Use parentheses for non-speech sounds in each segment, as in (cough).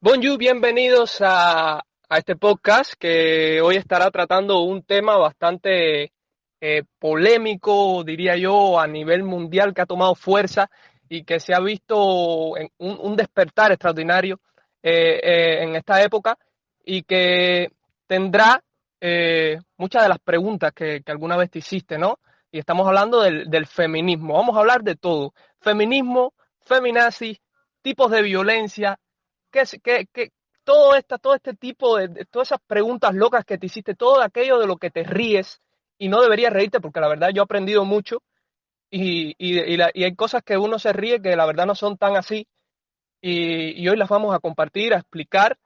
Bonjour, bienvenidos a, a, este podcast que hoy estará tratando un tema bastante eh, polémico, diría yo, a nivel mundial que ha tomado fuerza y que se ha visto en un, un despertar extraordinario eh, eh, en esta época y que tendrá eh, muchas de las preguntas que, que, alguna vez te hiciste, ¿no? Y estamos hablando del, del feminismo. Vamos a hablar de todo. Feminismo, feminazi, tipos de violencia, que, que, que todo, esta, todo este tipo de, todas esas preguntas locas que te hiciste, todo aquello de lo que te ríes y no deberías reírte porque la verdad yo he aprendido mucho y, y, y hay cosas que uno se ríe que la verdad no son tan así y, hoy las vamos a compartir, a explicar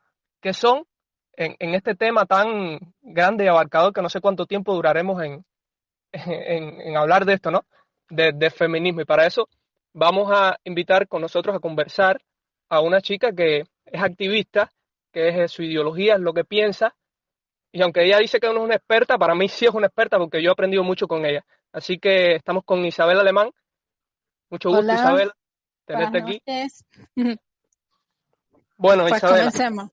qué son en, en, este tema tan grande y abarcador que no sé cuánto tiempo duraremos en, (laughs) en, en hablar de esto, ¿no? De, de feminismo y para eso vamos a invitar con nosotros a conversar a una chica que es activista, que es su ideología, es lo que piensa, y aunque ella dice que no es una experta, para mí sí es una experta porque yo he aprendido mucho con ella. Así que estamos con Isabel Alemán. Mucho gusto, Hola. Isabel, tenerte aquí. Noches. (laughs) Bueno, Pues Isabel. comencemos.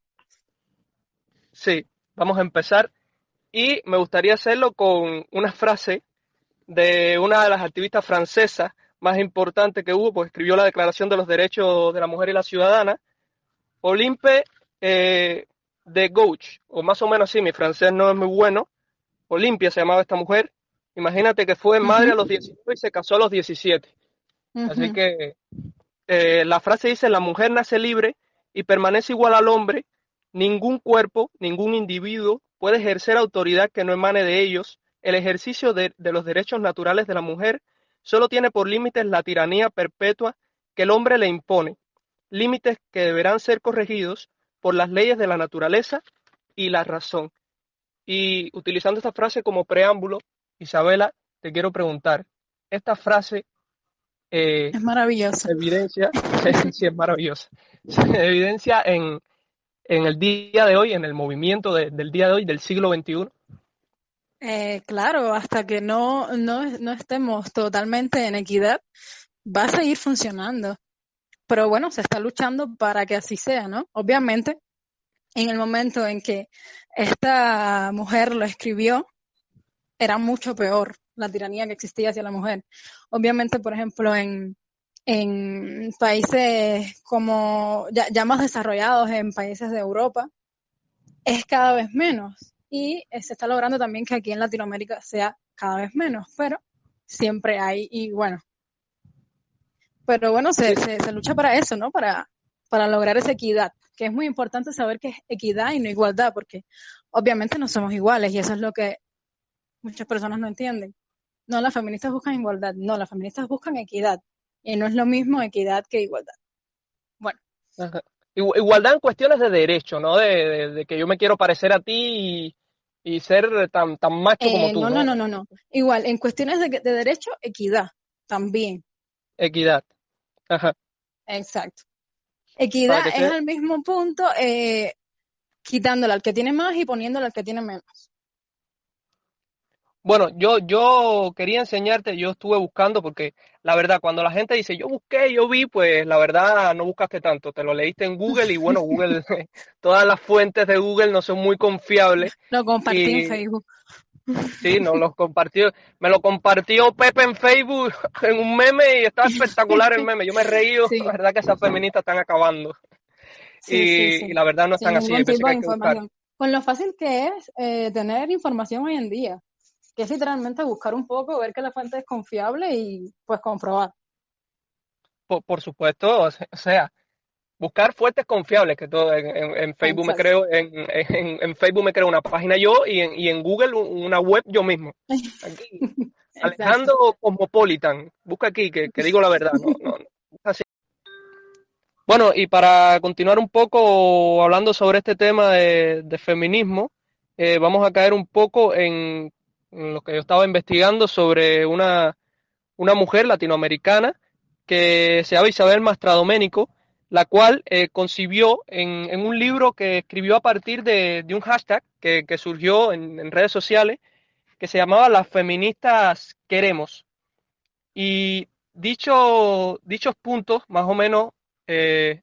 Sí, vamos a empezar. Y me gustaría hacerlo con una frase de una de las activistas francesas más importantes que hubo, pues escribió la Declaración de los Derechos de la Mujer y la Ciudadana, Olympe eh, de Gauche, o más o menos así, mi francés no es muy bueno, Olimpia se llamaba esta mujer, imagínate que fue madre uh -huh. a los 19 y se casó a los 17. Uh -huh. Así que eh, la frase dice, la mujer nace libre y permanece igual al hombre, ningún cuerpo, ningún individuo puede ejercer autoridad que no emane de ellos, el ejercicio de, los derechos naturales de la mujer solo tiene por límites la tiranía perpetua que el hombre le impone, límites que deberán ser corregidos por las leyes de la naturaleza y la razón. Y utilizando esta frase como preámbulo, Isabela, te quiero preguntar, esta frase eh, es maravillosa. Evidencia, (laughs) sí, es. Se evidencia en, en, el día de hoy, en el movimiento de, del día de hoy, del siglo XXI. Eh, claro, hasta que no, no, no estemos totalmente en equidad, va a seguir funcionando. Pero bueno, se está luchando para que así sea, ¿no? Obviamente, en el momento en que esta mujer lo escribió, era mucho peor la tiranía que existía hacia la mujer. Obviamente, por ejemplo, en, en países como ya, ya, más desarrollados, en países de Europa, es cada vez menos. Y se está logrando también que aquí en Latinoamérica sea cada vez menos, pero siempre hay, y bueno. Pero bueno, se, se, se lucha para eso, ¿no? Para, para lograr esa equidad, que es muy importante saber que es equidad y no igualdad, porque obviamente no somos iguales y eso es lo que muchas personas no entienden. No, las feministas buscan igualdad, no, las feministas buscan equidad. Y no es lo mismo equidad que igualdad. Bueno. Ajá. Igualdad en cuestiones de derecho, ¿no? De, de, de, que yo me quiero parecer a ti y, y ser tan, tan macho eh, como tú. No, no, no, no, no. Igual, en cuestiones de, de derecho, equidad, también. Equidad. Ajá. Exacto. Equidad es al mismo punto, eh, quitándole al que tiene más y poniéndole al que tiene menos. Bueno, yo, yo quería enseñarte, yo estuve buscando porque la verdad, cuando la gente dice yo busqué, yo vi, pues la verdad no buscaste tanto, te lo leíste en Google y bueno, Google, (laughs) (laughs) todas las fuentes de Google no son muy confiables. Lo compartí y, en Facebook. Sí, no los (laughs) compartió, me lo compartió Pepe en Facebook en un meme y está espectacular el meme, yo me reí, sí. la verdad que esas feministas están acabando. Sí, y, sí, y, la verdad no están así. Con lo fácil que es eh, tener información hoy en día que es literalmente buscar un poco, ver que la fuente es confiable y pues comprobar. Por, por supuesto, o sea, buscar fuentes confiables, que todo en, en, en Facebook Exacto. me creo, en, en, Facebook me creo una página yo y en, y en Google una web yo mismo. Aquí, (laughs) Alejandro Cosmopolitan, busca aquí, que, que digo la verdad, no, no, no, así. Bueno, y para continuar un poco hablando sobre este tema de, de feminismo, eh, vamos a caer un poco en lo que yo estaba investigando sobre una, una mujer latinoamericana que se llama Isabel Mastradoménico, la cual eh, concibió en, un libro que escribió a partir de, un hashtag que, surgió en, redes sociales que se llamaba Las feministas queremos. Y dicho, dichos puntos más o menos eh,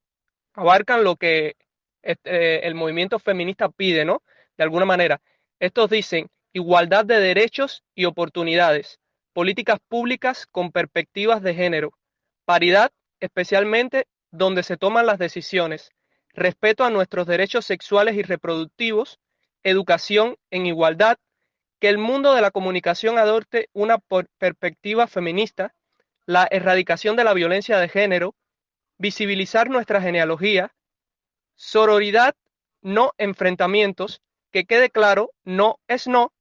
abarcan lo que este, el movimiento feminista pide, ¿no? De alguna manera. Estos dicen igualdad de derechos y oportunidades, políticas públicas con perspectivas de género, paridad, especialmente donde se toman las decisiones, respeto a nuestros derechos sexuales y reproductivos, educación en igualdad, que el mundo de la comunicación adopte una perspectiva feminista, la erradicación de la violencia de género, visibilizar nuestra genealogía, sororidad, no enfrentamientos, que quede claro, no es no,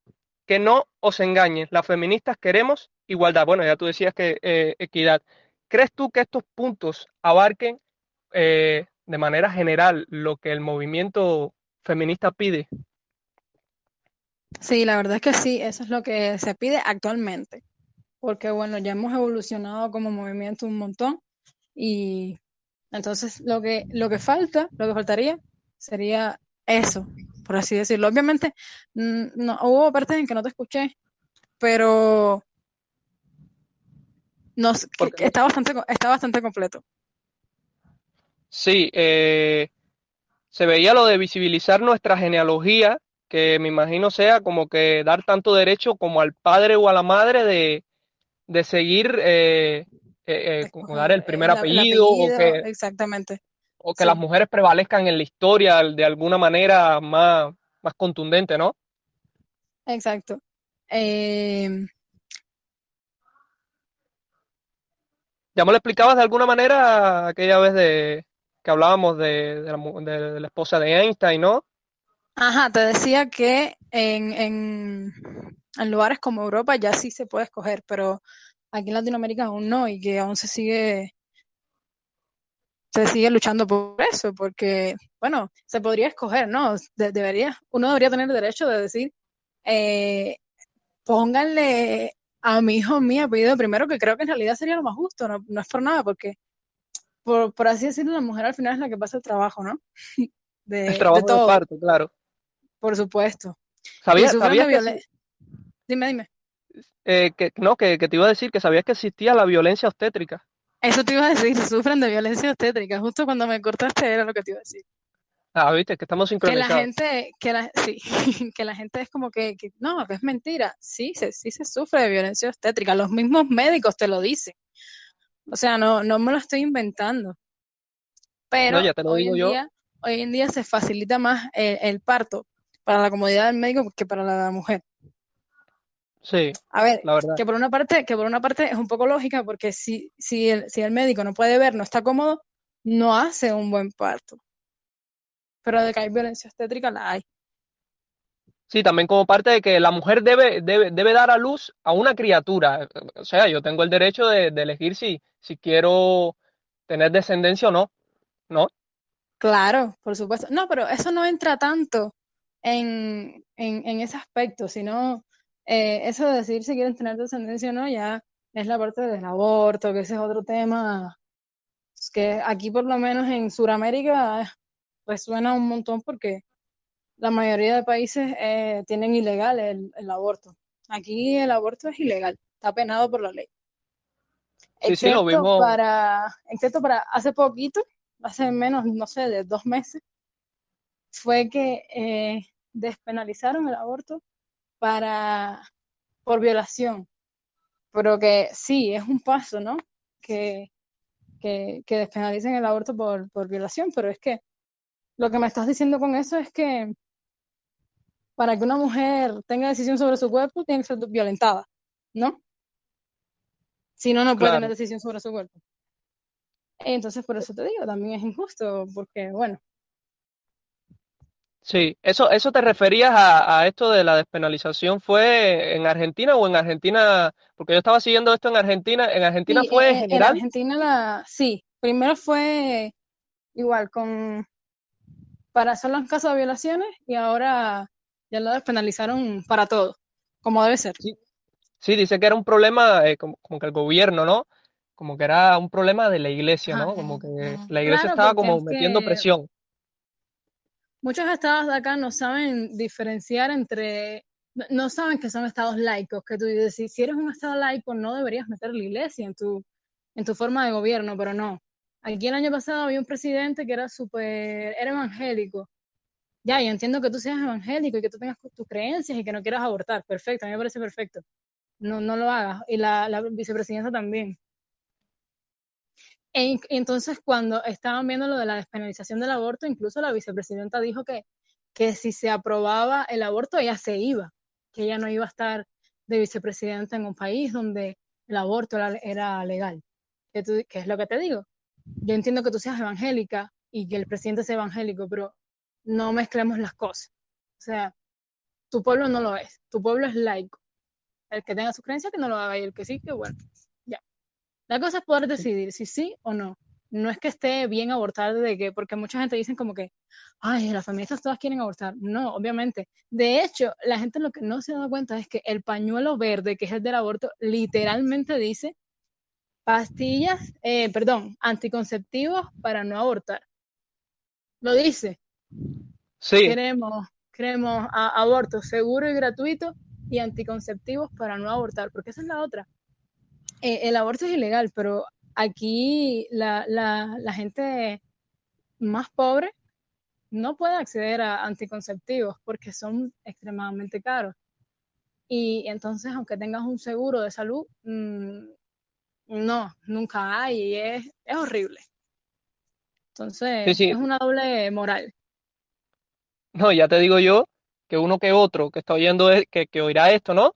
que no os engañen, las feministas queremos igualdad. Bueno, ya tú decías que eh, equidad. ¿Crees tú que estos puntos abarquen eh, de manera general lo que el movimiento feminista pide? Sí, la verdad es que sí, eso es lo que se pide actualmente, porque bueno, ya hemos evolucionado como movimiento un montón y entonces lo que, lo que falta, lo que faltaría sería eso, por así decirlo. Obviamente, no, hubo partes en que no te escuché, pero está, bastante, está bastante completo. Sí, eh, se veía lo de visibilizar nuestra genealogía, que me imagino sea como que dar tanto derecho como al padre o a la madre de, de seguir, eh, eh, como dar el primer apellido, o que, exactamente. O que las mujeres prevalezcan en la historia de alguna manera más, más contundente, ¿no? Exacto. Eh, Ya me lo explicabas de alguna manera aquella vez de que hablábamos de, la, esposa de Einstein, ¿no? Ajá, te decía que en, en, lugares como Europa ya sí se puede escoger, pero aquí en Latinoamérica aún no y que aún se sigue se sigue luchando por eso, porque, bueno, se podría escoger, ¿no? debería, uno debería tener el derecho de decir, eh, pónganle a mi hijo mi apellido primero, que creo que en realidad sería lo más justo, no, es por nada, porque por, por, así decirlo, la mujer al final es la que pasa el trabajo, ¿no? (laughs) De, el trabajo de, todo. parto, claro. Por supuesto. ¿Sabías, Dime, dime. Eh, que, no, que, te iba a decir que sabías que existía la violencia obstétrica. Eso te iba a decir, (laughs) sufren de violencia obstétrica. Justo cuando me cortaste era lo que te iba a decir. Ah, viste, que estamos sincronizados. Que la gente, que la, sí, (laughs) que la gente es como que, no, que es mentira. Sí, se, sí se sufre de violencia obstétrica. Los mismos médicos te lo dicen. O sea, no, no me lo estoy inventando. Pero hoy, en Día, hoy en día se facilita más el, parto para la comodidad del médico que para la mujer. Sí. A ver, que por una parte, que por una parte es un poco lógica, porque si, si, el, si el médico no puede ver, no está cómodo, no hace un buen parto pero de que hay violencia obstétrica la hay. Sí, también como parte de que la mujer debe, debe, debe dar a luz a una criatura. O sea, yo tengo el derecho de, elegir si, si quiero tener descendencia o no, ¿no? Claro, por supuesto. No, pero eso no entra tanto en, ese aspecto, sino eh, eso de decir si quieren tener descendencia o no, ya es la parte del aborto, que ese es otro tema que aquí por lo menos en Sudamérica resuena un montón porque la mayoría de países eh, tienen ilegal el, aborto. Aquí el aborto es ilegal, está penado por la ley. Sí, sí, lo mismo. Para, excepto para hace poquito, hace menos, no sé, de dos meses, fue que eh, despenalizaron el aborto para por violación. Pero que sí, es un paso, ¿no? Que, que, que despenalicen el aborto por, por violación, pero es que lo que me estás diciendo con eso es que para que una mujer tenga decisión sobre su cuerpo, tiene que ser violentada, ¿no? Si no, no puede tener decisión sobre su cuerpo. Entonces, por eso te digo, también es injusto, porque, bueno. Sí, eso, eso te referías a, esto de la despenalización, ¿fue en Argentina o en Argentina? Porque yo estaba siguiendo esto en Argentina, ¿en Argentina fue en, general? En Argentina, la, sí, primero fue igual con para solo en caso de violaciones y ahora ya lo despenalizaron para todo, como debe ser. Sí, dice que era un problema eh, como, que el gobierno, ¿no? como que era un problema de la iglesia, ¿no? Como que la iglesia estaba como metiendo presión. Muchos estados de acá no saben diferenciar entre, no saben que son estados laicos, que tú dices, si, eres un estado laico no deberías meter la iglesia en tu, en tu forma de gobierno, pero no. Aquí el año pasado había un presidente que era súper, era evangélico. Ya, yo entiendo que tú seas evangélico y que tú tengas tus creencias y que no quieras abortar. Perfecto, a mí me parece perfecto. No, no lo hagas. Y la, la vicepresidenta también. E entonces, cuando estaban viendo lo de la despenalización del aborto, incluso la vicepresidenta dijo que, que si se aprobaba el aborto, ella se iba, que ella no iba a estar de vicepresidenta en un país donde el aborto era, legal. ¿Qué, es lo que te digo? Yo entiendo que tú seas evangélica y que el presidente sea evangélico, pero no mezclemos las cosas. O sea, tu pueblo no lo es, tu pueblo es laico. El que tenga su creencia, que no lo haga, y el que sí, que bueno. La cosa es poder decidir si sí o no. No es que esté bien abortar de que, porque mucha gente dice como que, ay, las feministas todas quieren abortar. No, obviamente. De hecho, la gente lo que no se da cuenta es que el pañuelo verde, que es el del aborto, literalmente dice pastillas, eh, perdón, anticonceptivos para no abortar. Lo dice. Sí. Queremos, queremos aborto seguro y gratuito y anticonceptivos para no abortar, porque esa es la otra. Eh, el aborto es ilegal, pero aquí la, la, gente más pobre no puede acceder a anticonceptivos porque son extremadamente caros. Y entonces, aunque tengas un seguro de salud, mm, no, nunca hay y es, es horrible. Entonces, es una doble moral. No, ya te digo yo que uno que otro que está oyendo, que, que oirá esto, ¿no?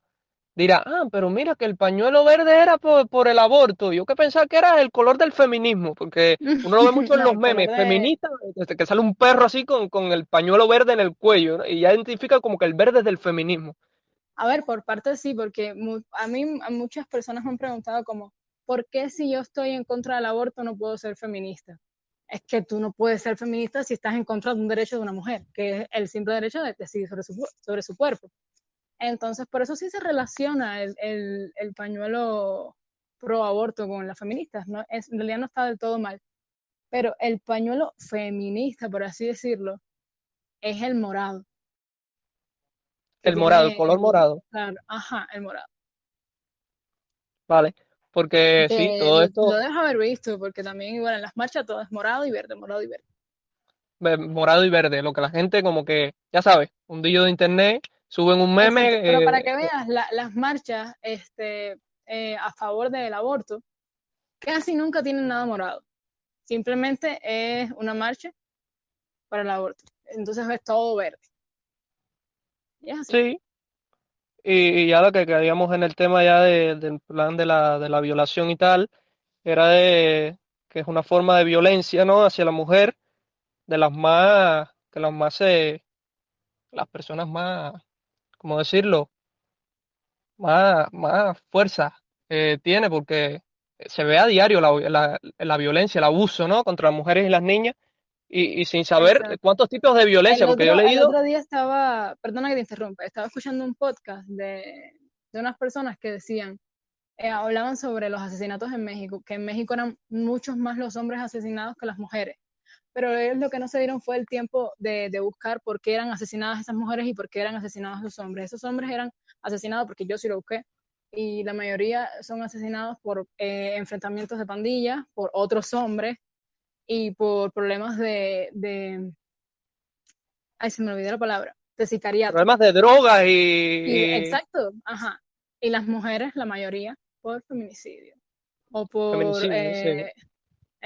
Dirá, ah, pero mira que el pañuelo verde era por, el aborto. Yo que pensaba que era el color del feminismo, porque uno lo ve mucho en (laughs) los memes feministas, desde que sale un perro así con, el pañuelo verde en el cuello, y ya identifica como que el verde es del feminismo. A ver, por parte sí, porque a mí muchas personas me han preguntado como, ¿por qué si yo estoy en contra del aborto no puedo ser feminista? Es que tú no puedes ser feminista si estás en contra de un derecho de una mujer, que es el simple derecho de decidir sobre su, sobre su cuerpo. Entonces, por eso sí se relaciona el, el, pañuelo pro aborto con las feministas, ¿no? Es, en realidad no está del todo mal. Pero el pañuelo feminista, por así decirlo, es el morado. El morado, el color morado. Claro, ajá, el morado. Vale, porque sí, todo esto... Lo debes haber visto, porque también igual en las marchas todo es morado y verde, morado y verde. Morado y verde, lo que la gente como que, ya sabes, un dillo de internet suben un meme. pero para eh, que veas, las marchas este, eh, a favor del aborto casi nunca tienen nada morado. Simplemente es una marcha para el aborto. Entonces es todo verde. Sí. Y, ya lo que queríamos en el tema ya del plan de la, de la violación y tal, era de que es una forma de violencia, ¿no? Hacia la mujer, de las más, que las más, eh, las personas más ¿cómo decirlo? Más, más fuerza eh, tiene porque se ve a diario la, la, violencia, el abuso, ¿no? Contra las mujeres y las niñas y, sin saber cuántos tipos de violencia, porque yo he leído... El otro día estaba, perdona que te interrumpa, estaba escuchando un podcast de, de unas personas que decían, eh, hablaban sobre los asesinatos en México, que en México eran muchos más los hombres asesinados que las mujeres pero ellos lo que no se dieron fue el tiempo de, buscar por qué eran asesinadas esas mujeres y por qué eran asesinados los hombres. Esos hombres eran asesinados porque yo sí lo busqué y la mayoría son asesinados por eh, enfrentamientos de pandillas, por otros hombres y por problemas de, de... Ay, se me olvidó la palabra. De sicariato. Problemas de drogas y... Exacto, ajá. Y las mujeres, la mayoría, por feminicidio. O por... Eh,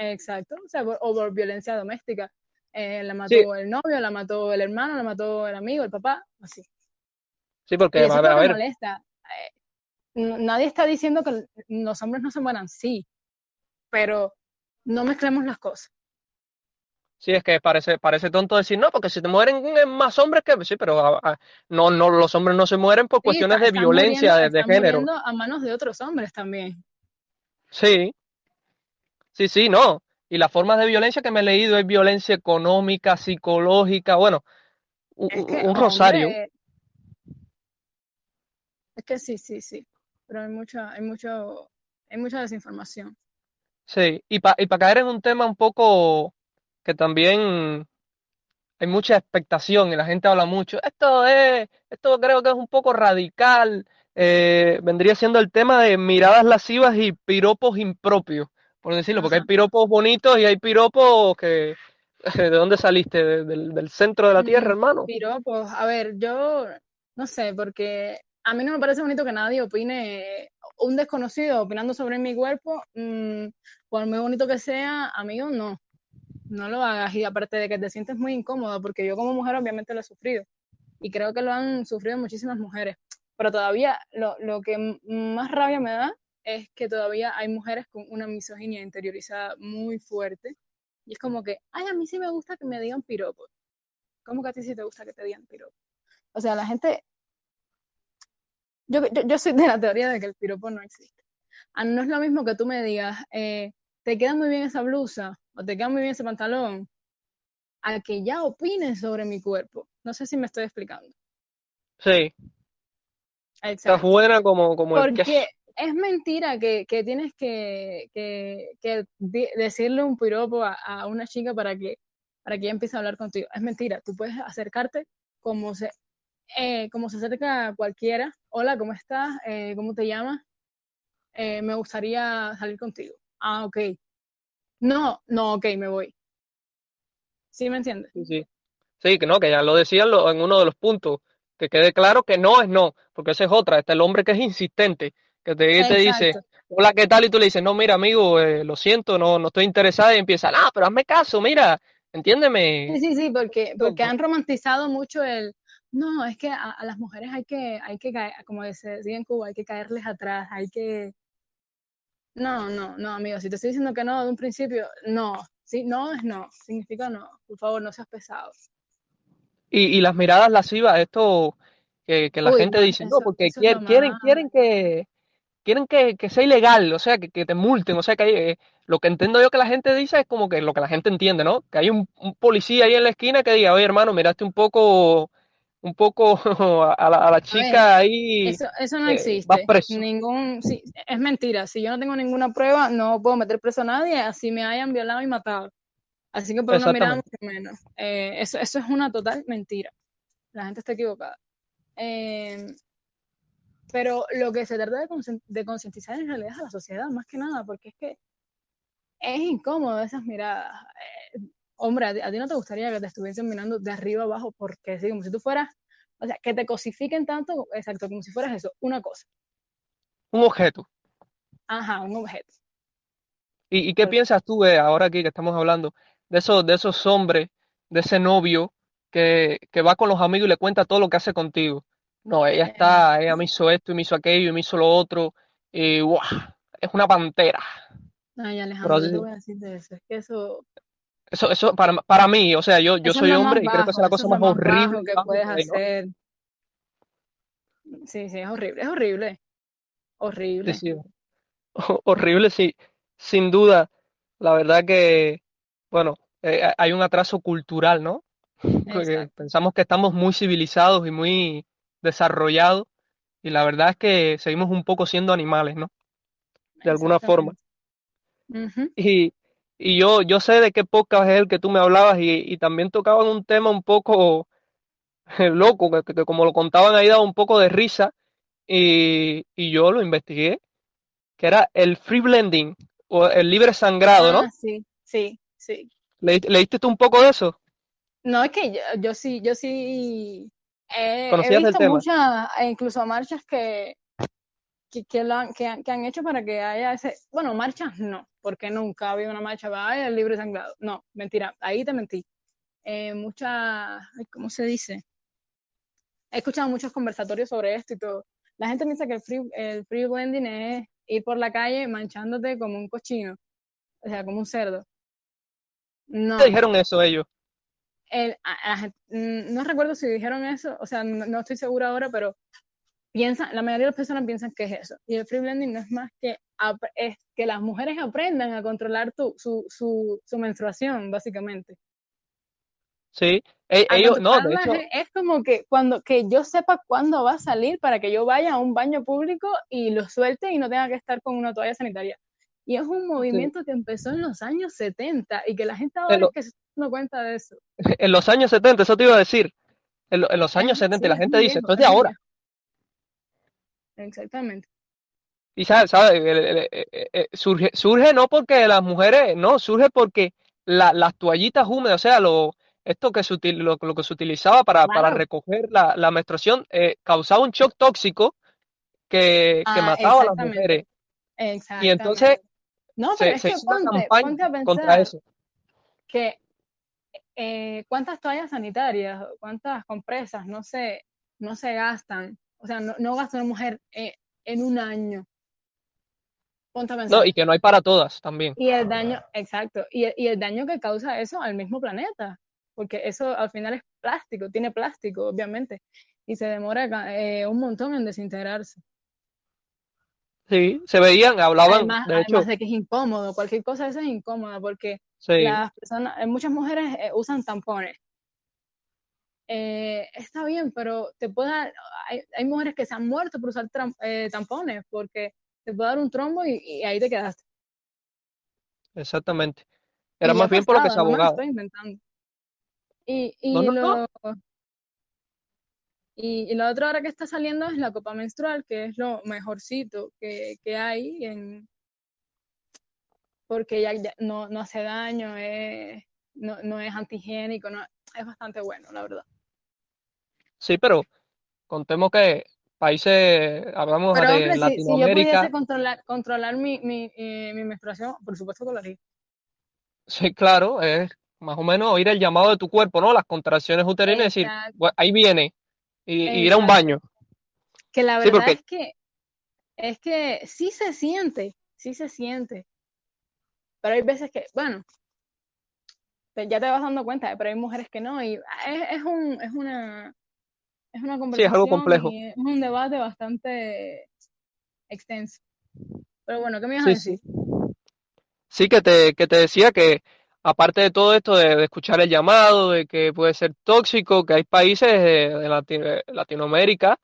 Exacto, o sea, por, o por violencia doméstica. Eh, la mató el novio, la mató el hermano, la mató el amigo, el papá, así. Sí, porque a ver, a ver. Molesta. Eh, nadie está diciendo que los hombres no se mueran, sí, pero no mezclemos las cosas. Sí, es que parece, parece tonto decir no, porque si te mueren más hombres que sí, pero no, no, los hombres no se mueren por cuestiones de violencia de, de género. a manos de otros hombres también. Sí, Sí, sí, no. Y las formas de violencia que me he leído es violencia económica, psicológica, bueno, un, rosario. es que sí, sí, sí. Pero hay mucha, hay mucho, hay mucha desinformación. Sí, y para y pa caer en un tema un poco que también hay mucha expectación y la gente habla mucho. Esto es, esto creo que es un poco radical. eh, vendría siendo el tema de miradas lascivas y piropos impropios, por decirlo, porque hay piropos bonitos y hay piropos que... (laughs) ¿De dónde saliste? ¿De- del, del centro de la tierra, Mm, hermano? Piropos, a ver, yo no sé, porque a mí no me parece bonito que nadie opine, un desconocido opinando sobre mi cuerpo, mm, por muy bonito que sea, amigo, no, no lo hagas. Y aparte de que te sientes muy incómoda, porque yo como mujer obviamente lo he sufrido, y creo que lo han sufrido muchísimas mujeres, pero todavía lo, lo que más rabia me da es que todavía hay mujeres con una misoginia interiorizada muy fuerte, y es como que, ay, a mí sí me gusta que me digan piropos. ¿Cómo que a ti sí te gusta que te digan piropo? O sea, la gente, yo, yo, yo soy de la teoría de que el piropo no existe. Ah, no es lo mismo que tú me digas, eh, te queda muy bien esa blusa o te queda muy bien ese pantalón, a que ya opines sobre mi cuerpo. No sé si me estoy explicando. Sí, Exacto. buena como, como el queso. Es mentira que, que tienes que, que, decirle un piropo a, a una chica para que, para que ella empiece a hablar contigo. Es mentira. Tú puedes acercarte como se, eh, como se acerca cualquiera. Hola, ¿cómo estás? Eh, ¿Cómo te llamas? Eh, me gustaría salir contigo. Ah, ok. No, no, ok, me voy. ¿Sí me entiendes? Sí, sí. Sí, que no, que ya lo decían lo- en uno de los puntos, que quede claro que no es no, porque esa es otra, está el hombre que es insistente, que te, te dice, hola, ¿qué tal? Y tú le dices, no, mira, amigo, eh, lo siento, no, no estoy interesada, y empieza, ah, pero hazme caso, mira, Sí, entiéndeme. sí, sí, porque, porque tonto". han romantizado mucho el, no, es que a, a las mujeres hay que, hay que caer, como se decía en Cuba, hay que caerles atrás, hay que, no, no, no, amigo, si te estoy diciendo que no de un principio, no, sí, no es no, significa no, por favor, no seas pesado. Y, y las miradas lascivas, esto que, que la Uy, gente dice, no, porque quieren, quieren, quieren que, quieren que, que sea ilegal, o sea, que, que te multen, o sea, que hay, eh, lo que entiendo yo que la gente dice es como que lo que la gente entiende, ¿no? Que hay un, un policía ahí en la esquina que diga, oye, hermano, miraste un poco, un poco (laughs) a la, a la a ver, chica ahí, eso, eso no eh, vas existe, preso. ningún, sí, es mentira, si yo no tengo ninguna prueba, no puedo meter preso a nadie, así me hayan violado y matado. Así que por una mirada mucho menos. Eh, eso, eso es una total mentira. La gente está equivocada. Eh, pero lo que se trata de, concientizar en realidad es a la sociedad, más que nada, porque es que es incómodo esas miradas. Eh, hombre, a ti, a ti no te gustaría que te estuviesen mirando de arriba abajo, porque sí, como si tú fueras, o sea, que te cosifiquen tanto, exacto, como si fueras eso, una cosa. Un objeto. Ajá, un objeto. ¿Y, y qué piensas tú, eh, ahora aquí que estamos hablando, de esos, de esos hombres, de ese novio que, que va con los amigos y le cuenta todo lo que hace contigo? No, ella eh, está, ella me hizo esto y me hizo aquello y me hizo lo otro, y ¡guau! Es una pantera. ay, Pero Alejandro, ¿qué te voy a decir de eso? Es que eso, eso, eso para, para mí, o sea, yo, yo soy hombre y creo que esa es la cosa más más horrible que puedes hacer. Sí, sí, es horrible, es horrible, horrible. sí, (laughs) horrible, sí, sin duda. La verdad que, bueno, eh, hay un atraso cultural, ¿no? (laughs) Porque pensamos que estamos muy civilizados y muy desarrollados, y la verdad es que seguimos un poco siendo animales, ¿no? De alguna forma. Y, y yo, yo sé de qué podcast es el que tú me hablabas, y, y también tocaban un tema un poco (laughs) loco, que, que como lo contaban ahí daba un poco de risa, y, y yo lo investigué, que era el free blending, o el libre sangrado, Ah, ¿no? sí, sí, sí. ¿Le- ¿Leíste tú un poco de eso? No, es que yo, yo sí, yo sí he, he ¿Conocías del visto tema? muchas, e incluso marchas que, que, que, lo han, que, han, que han hecho para que haya ese, bueno, marchas no, porque nunca ha habido una marcha para "Ay, el libre sangrado. No, mentira, ahí te mentí. Eh, muchas, ¿cómo se dice? He escuchado muchos conversatorios sobre esto y todo. La gente piensa que el free, el free blending es ir por la calle manchándote como un cochino, o sea, como un cerdo. ¿Qué No, dijeron eso ellos? El, a- a la gente- mm, no recuerdo si dijeron eso, o sea, no, no estoy segura ahora, pero piensan, la mayoría de las personas piensan que es eso. Y el free blending no es más que es que las mujeres aprendan a controlar tu, su, su, su menstruación, básicamente. Sí, e- ellos, no, de hecho, es, como que cuando que yo sepa cuándo va a salir para que yo vaya a un baño público y lo suelte y no tenga que estar con una toalla sanitaria. Y es un movimiento que empezó en los años 70 y que la gente ahora es que dando cuenta de eso. (laughs) En los años 70, eso te iba a decir. En, los años 70 la gente dice, esto es de ahora. Exactamente. Y sabes, sabe, surge, surge no porque las mujeres, no, surge porque las toallitas húmedas, o sea, lo, esto que se, lo, que se utilizaba para, para recoger la, la menstruación, eh, causaba un shock tóxico que, que ah, mataba a las mujeres. Y entonces no, pero es que ponte, ponte, a pensar contra eso. que eh, cuántas toallas sanitarias, cuántas compresas no se, no se gastan, o sea, no, no gasta una mujer eh, en un año. Ponte a pensar. No, y que no hay para todas también. Y el daño, exacto, y, y el daño que causa eso al mismo planeta porque eso al final es plástico, tiene plástico, obviamente, y se demora eh, un montón en desintegrarse. Sí, se veían, hablaban. Además de, hecho, de que es incómodo, cualquier cosa de eso es incómoda, porque las personas, eh, muchas mujeres eh, usan tampones. está bien, pero te puede dar, hay, mujeres que se han muerto por usar tampones, porque te puede dar un trombo y, ahí te quedaste. Exactamente. Era más bien por lo que se abogaba. estoy inventando. Y, y, lo, y, la otra hora que está saliendo es la copa menstrual, que es lo mejorcito que, que hay, en, porque ya, no, no, hace daño, es, no, no es antihigiénico, no, es bastante bueno, la verdad. Sí, pero contemos que países, hablamos de Latinoamérica. Si, yo pudiese controlar, controlar mi, mi, eh, mi menstruación, por supuesto que lo haría. Sí, claro, es más o menos oír el llamado de tu cuerpo, ¿no? Las contracciones uterinas y decir, ahí viene, y, ir a un baño. Que la verdad es que es que sí se siente, sí se siente. Pero hay veces que, bueno, ya te vas dando cuenta, pero hay mujeres que no, y es, un, es una es una conversación sí, es algo complejo. es un debate bastante extenso. Pero bueno, ¿qué me ibas a decir? Sí, que te, que te decía que aparte de todo esto de, escuchar el llamado, de que puede ser tóxico, que hay países de, Latinoamérica,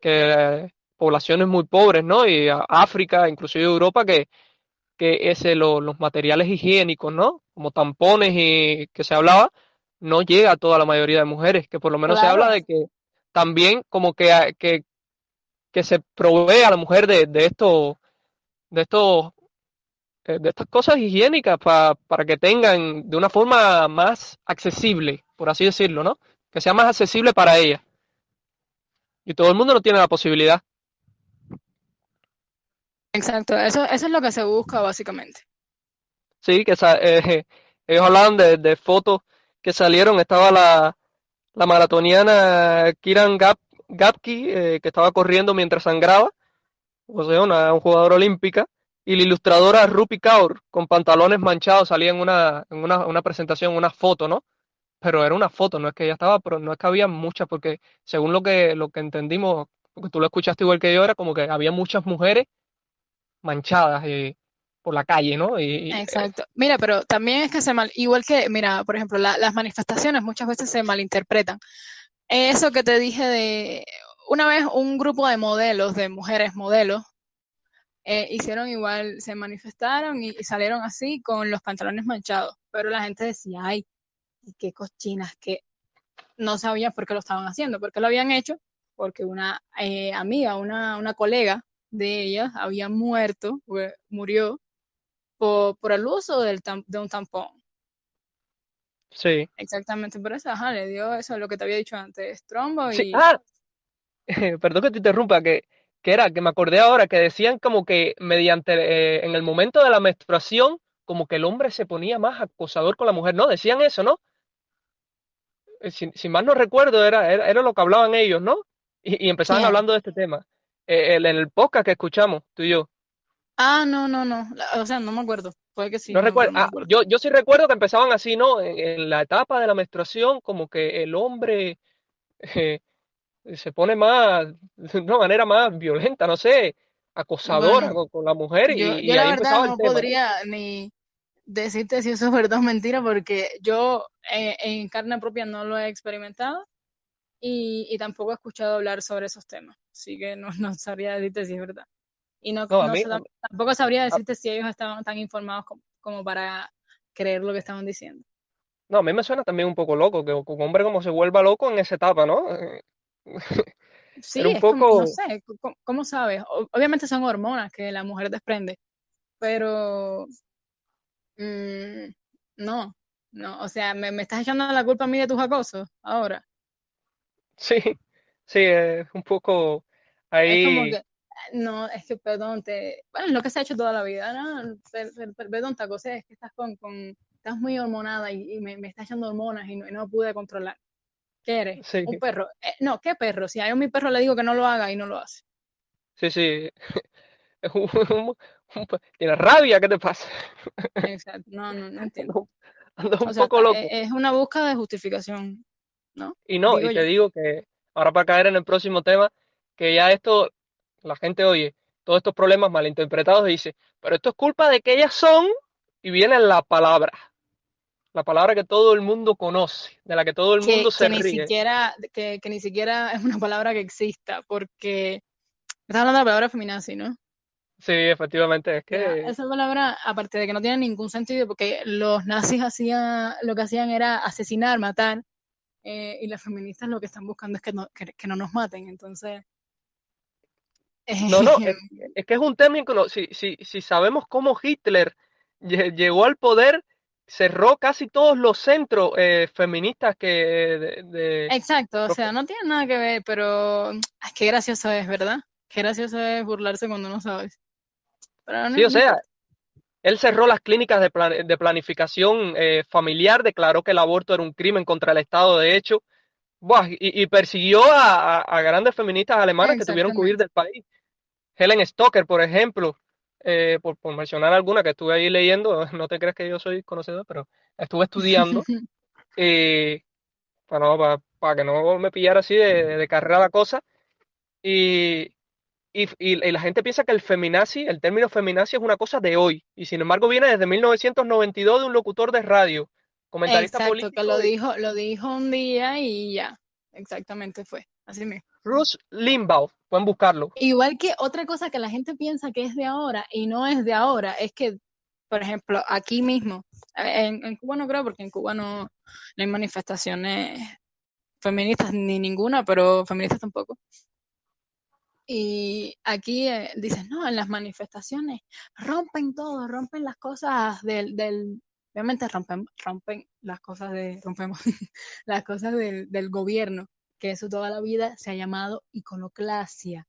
que poblaciones muy pobres, ¿no? Y África, inclusive Europa, que, que ese, los materiales higiénicos, ¿no? Como tampones y que se hablaba, no llega a toda la mayoría de mujeres, que por lo menos se habla de que también como que, que, que se provee a la mujer de, de estos de estos eh, de estas cosas higiénicas para que tengan de una forma más accesible, por así decirlo, ¿no? Que sea más accesible para ellas. Y todo el mundo no tiene la posibilidad. Exacto, eso, eso es lo que se busca básicamente. Sí, que (laughs) eh, ellos hablaban de, fotos que salieron, estaba la, la maratoniana Kiran Gap, Gapki, eh, que estaba corriendo mientras sangraba, o sea, una, una jugadora olímpica, y la ilustradora Rupi Kaur con pantalones manchados salía en una, en una, una presentación, una foto, ¿no? Pero era una foto, no es que ella estaba, pero no es que había muchas, porque según lo que, lo que entendimos, porque tú lo escuchaste igual que yo, era como que había muchas mujeres manchadas y, por la calle, ¿no? Y, Exacto. Mira, pero también es que se mal, igual que, mira, por ejemplo, las manifestaciones muchas veces se malinterpretan. Eso que te dije de, una vez un grupo de modelos, de mujeres modelos, eh, hicieron igual, se manifestaron y, salieron así con los pantalones manchados. Pero la gente decía, ay, qué cochinas, que no sabían por qué lo estaban haciendo, porque lo habían hecho, porque una eh, amiga, una, una colega de ellas había muerto, murió por, por el uso del de un tampón. Sí. Exactamente, por eso, ajá, le dio eso, lo que te había dicho antes, trombo y... Ah, (laughs) perdón que te interrumpa, que que era, que me acordé ahora, que decían como que mediante, eh, en el momento de la menstruación, como que el hombre se ponía más acosador con la mujer, ¿no? Decían eso, ¿no? Eh, si, si mal no recuerdo, era, era, lo que hablaban ellos, ¿no? Y, y empezaban hablando de este tema. Eh, en el podcast que escuchamos, tú y yo. Ah, no, no, no. O sea, no me acuerdo. Puede que sí. No, recuerdo. Ah, yo, yo sí recuerdo que empezaban así, ¿no? En, la etapa de la menstruación, como que el hombre (laughs) se pone más, de una manera más violenta, no sé, acosadora con, la mujer. Y, yo, yo la verdad no podría ni decirte si eso es verdad o mentira, porque yo eh, en carne propia no lo he experimentado y, tampoco he escuchado hablar sobre esos temas, así que no, (laughs) no sabría decirte si es verdad. Y no, tampoco sabría decirte si ellos estaban tan informados como, para creer lo que estaban diciendo. No, a mí me suena también un poco loco, que un hombre como se vuelva loco en esa etapa, ¿no? (laughs) Sí, un poco... no sé, ¿cómo, sabes? Obviamente son hormonas que la mujer desprende, pero mm, no, no, o sea, ¿me, ¿me, estás echando la culpa a mí de tus acosos ahora? Sí, sí, es un poco ahí... Es como que, no, es que perdón, te, bueno, es lo que se ha hecho toda la vida, ¿no? Perdón, te acosé, es que estás con, con, estás muy hormonada y, me, me estás echando hormonas y no, y no pude controlar. ¿Qué eres? Un perro. Eh, no, ¿qué perro? Si a mi perro le digo que no lo haga y no lo hace. Sí, sí. (laughs) Tiene rabia, ¿qué te pasa? Exacto, no, no, no (laughs) entiendo. Ando un poco loco. Es una búsqueda de justificación, ¿no? Y no, y te digo que ahora para caer en el próximo tema, que ya esto, la gente oye todos estos problemas malinterpretados y dice, pero esto es culpa de que ellas son, y vienen las palabras la palabra que todo el mundo conoce, de la que todo el mundo se que Ni siquiera, que, ni siquiera es una palabra que exista, porque estás hablando de la palabra feminazi, ¿no? Sí, efectivamente, es que... esa palabra, aparte de que no tiene ningún sentido, porque los nazis hacían, lo que hacían era asesinar, matar, eh, y las feministas lo que están buscando es que no, que, no nos maten, entonces... No, no, (laughs) es, que es un tema, si, si, si sabemos cómo Hitler llegó al poder, cerró casi todos los centros eh, feministas que de, Exacto, o sea, no tiene nada que ver, pero es qué gracioso es, ¿verdad? Qué gracioso es burlarse cuando no sabes. sí, o sea, él cerró las clínicas de, de planificación eh, familiar, declaró que el aborto era un crimen contra el Estado de hecho, y, persiguió a, grandes feministas alemanas que tuvieron que huir del país. Helen Stoker, por ejemplo, eh, por, mencionar alguna que estuve ahí leyendo, (laughs) no te crees que yo soy conocedor, pero estuve estudiando y para, para, que no me pillara así de, de carrera la cosa. Y, y, y, la gente piensa que el feminazi, el término feminazi es una cosa de hoy, y sin embargo viene desde 1992 de un locutor de radio, comentarista Exacto, político. que lo dijo, lo dijo un día y ya, exactamente fue, así mismo. Rush Limbaugh, pueden buscarlo. Igual que otra cosa que la gente piensa que es de ahora y no es de ahora, es que, por ejemplo, aquí mismo, en, Cuba no creo porque en Cuba no, hay manifestaciones feministas ni ninguna, pero feministas tampoco. Y aquí eh, dicen, no, en las manifestaciones rompen todo, rompen las cosas del, del obviamente rompen, rompen las cosas de, rompemos (laughs) las cosas del, del gobierno, que eso toda la vida se ha llamado iconoclasia.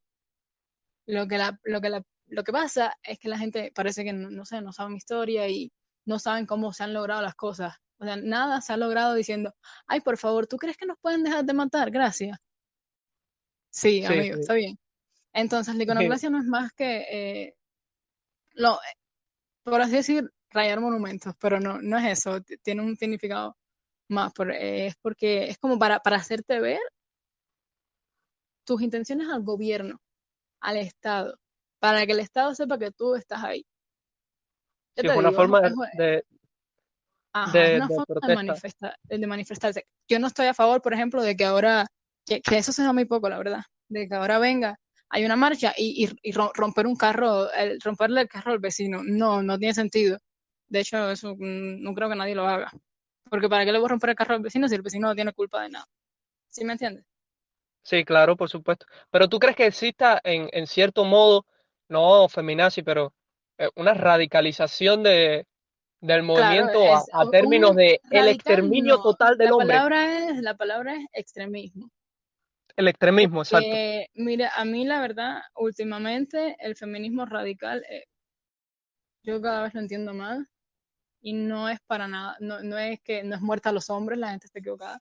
Lo que, la, lo que, la, lo que pasa es que la gente parece que no, sé, no saben historia y no saben cómo se han logrado las cosas. O sea, nada se ha logrado diciendo, ay, por favor, ¿tú crees que nos pueden dejar de matar? Gracias. Sí, amigo, está bien. Entonces, la iconoclasia no es más que, eh, lo, por así decir, rayar monumentos, pero no, no es eso, tiene un significado más, por, es porque es como para, para hacerte ver tus intenciones al gobierno, al Estado, para que el Estado sepa que tú estás ahí. es una forma de, una forma de, manifestarse. Yo no estoy a favor, por ejemplo, de que ahora, que, eso se da muy poco, la verdad, de que ahora venga, hay una marcha y, romper un carro, el, romperle el carro al vecino. No, no tiene sentido. De hecho, eso mm, no creo que nadie lo haga. Porque ¿para qué le voy a romper el carro al vecino si el vecino no tiene culpa de nada? ¿Sí me entiendes? Sí, claro, por supuesto. Pero tú crees que exista en, en cierto modo, no feminazi, pero eh, una radicalización de, del movimiento a, términos de el exterminio total del la hombre. Palabra es, la palabra es extremismo. El extremismo, exacto. Mira, a mí la verdad, últimamente el feminismo radical, eh, yo cada vez lo entiendo más y no es para nada, no, no es que no es muerta a los hombres, la gente está equivocada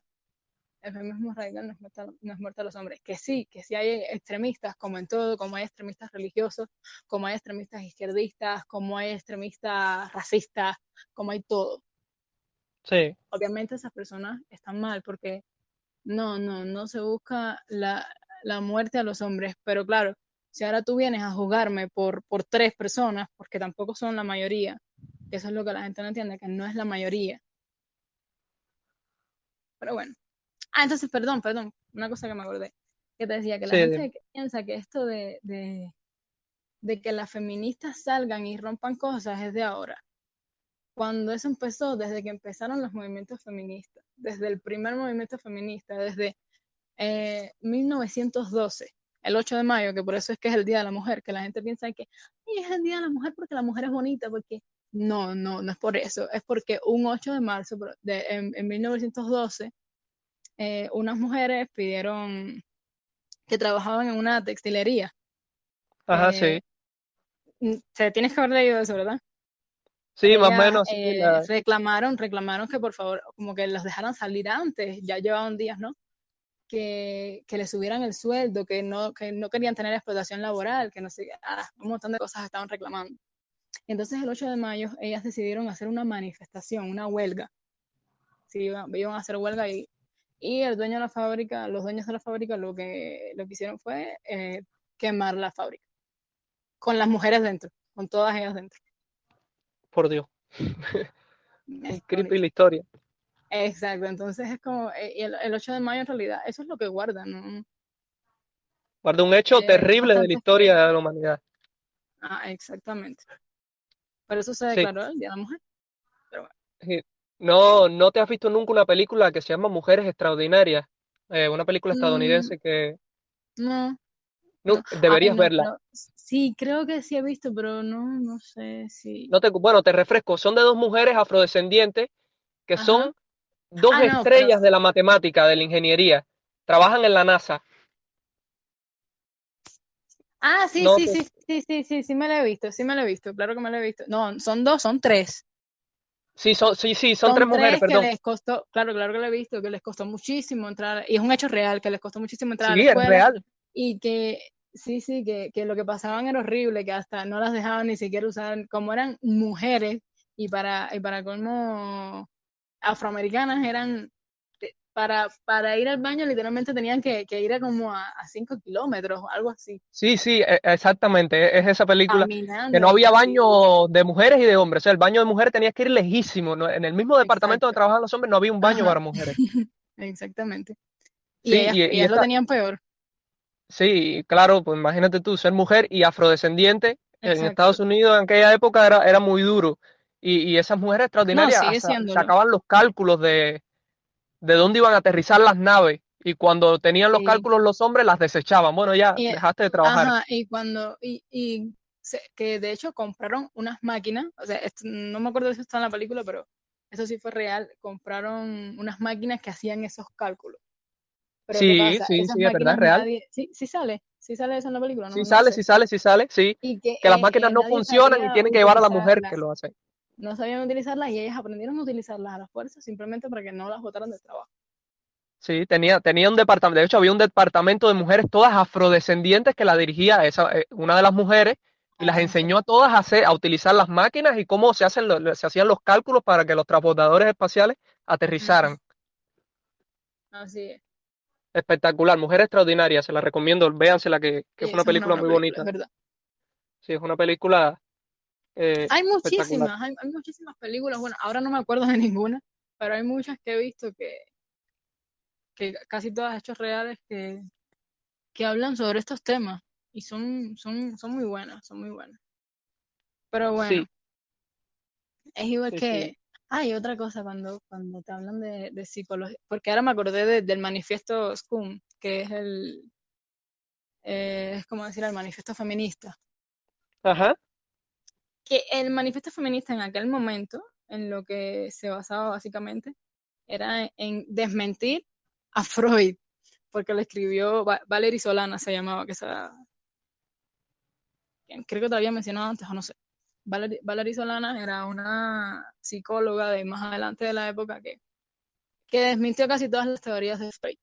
el feminismo radical no es, muerto, a los hombres. Que sí, que sí hay extremistas, como en todo, como hay extremistas religiosos, como hay extremistas izquierdistas, como hay extremistas racistas, como hay todo. Sí. Obviamente esas personas están mal porque no, no, no se busca la, la muerte a los hombres, pero claro, si ahora tú vienes a jugarme por, por tres personas, porque tampoco son la mayoría, que eso es lo que la gente no entiende, que no es la mayoría. Pero bueno, Ah, entonces, perdón, perdón, una cosa que me acordé, que te decía que la gente piensa que esto de, de, de que las feministas salgan y rompan cosas es de ahora. Cuando eso empezó, desde que empezaron los movimientos feministas, desde el primer movimiento feminista, desde 1912, eh, el 8 de mayo, que por eso es que es el Día de la Mujer, que la gente piensa que es el Día de la Mujer porque la mujer es bonita, porque no, no, no es por eso, es porque un 8 de marzo de, en, 1912, eh, unas mujeres pidieron que trabajaban en una textilería. Ajá, sí. Mm, se tienes que haber leído eso, ¿verdad? Sí, más o menos. Eh, reclamaron, reclamaron que por favor, como que los dejaran salir antes, ya llevaban días, ¿no? Que, que les subieran el sueldo, que no, que no querían tener explotación laboral, que no sé, ah, un montón de cosas estaban reclamando. Entonces el 8 de mayo ellas decidieron hacer una manifestación, una huelga. Sí, iban, iban a hacer huelga y, y el dueño de la fábrica, los dueños de la fábrica lo que, lo que hicieron fue eh, quemar la fábrica con las mujeres dentro, con todas ellas dentro. Por Dios. (laughs) Es creepy la historia. Exacto, entonces es como, eh, el, el, 8 de mayo en realidad, eso es lo que guarda, ¿no? Guarda un hecho eh, terrible de la historia de la humanidad. Ah, exactamente. Por eso se declaró el Día de la Mujer. No, no te has visto nunca una película que se llama Mujeres Extraordinarias, eh, una película estadounidense mm, que... No. No, deberías verla. sí, creo que sí he visto, pero no, no sé si. No te, bueno, te refresco. Son de dos mujeres afrodescendientes que son dos ah, estrellas de la matemática, de la ingeniería. Trabajan en la NASA. Ah, sí, sí, sí, sí, sí, sí, sí, me la he visto, sí me la he visto, claro que me la he visto. No, son dos, son tres. Sí, son, sí, sí, son, tres mujeres, perdón. Que les costó, claro, claro que lo he visto, que les costó muchísimo entrar, y es un hecho real, que les costó muchísimo entrar a la escuela, es real. Y que Sí, sí, que, que, lo que pasaban era horrible, que hasta no las dejaban ni siquiera usar, como eran mujeres y para, y para colmo afroamericanas eran, para, para ir al baño literalmente tenían que, que ir a como a 5 kilómetros o algo así. Sí, sí, e, exactamente, es esa película que no había baño de mujeres y de hombres, o sea, el baño de mujeres tenía que ir lejísimo, en el mismo departamento donde trabajaban los hombres no había un baño para mujeres. (laughs) Exactamente. Y ellas, lo tenían peor. Sí, claro, pues imagínate tú, ser mujer y afrodescendiente en Estados Unidos en aquella época era, era muy duro. Y, esas mujeres extraordinarias sacaban los cálculos de, de dónde iban a aterrizar las naves. Y cuando tenían los cálculos los hombres, las desechaban. Bueno, ya dejaste de trabajar. Ajá, y cuando, y, y que de hecho compraron unas máquinas, o sea, no me acuerdo si está en la película, pero eso sí fue real, compraron unas máquinas que hacían esos cálculos sí, sí, sí, es verdad, es real. sí, sí sale, sí sale eso en la película. sí sale, sí sale, sí sale, sí. que, las máquinas no funcionan y tienen que llevar a la mujer que lo hace. No sabían utilizarlas y ellas aprendieron a utilizarlas a la fuerza simplemente para que no las botaran del trabajo. Sí, tenía, tenía un departamento, de hecho había un departamento de mujeres todas afrodescendientes que la dirigía esa, eh, una de las mujeres y las enseñó a todas a, hacer, a utilizar las máquinas y cómo se, hacen se hacían los cálculos para que los transportadores espaciales aterrizaran. Así es espectacular, Mujer Extraordinaria, se la recomiendo, véansela que, que es una película muy bonita. Sí, es una película. Eh, hay muchísimas, hay, muchísimas películas, bueno, ahora no me acuerdo de (laughs) ninguna, pero hay muchas que he visto que, que casi todas hechos reales que, que hablan sobre estos temas y son, son, son muy buenas, son muy buenas. Pero bueno, es igual que, Ah, y otra cosa, cuando, cuando te hablan de, de psicología, porque ahora me acordé del manifiesto SCUM, que es el, eh, es como decir, el manifiesto feminista. Ajá. Que el manifiesto feminista en aquel momento, en lo que se basaba básicamente, era en desmentir a Freud, porque lo escribió Valerie Solana, se llamaba, que esa, creo que te había mencionado antes, o no sé. Valerie, Solana era una psicóloga de más adelante de la época que, que desmintió casi todas las teorías de Freud.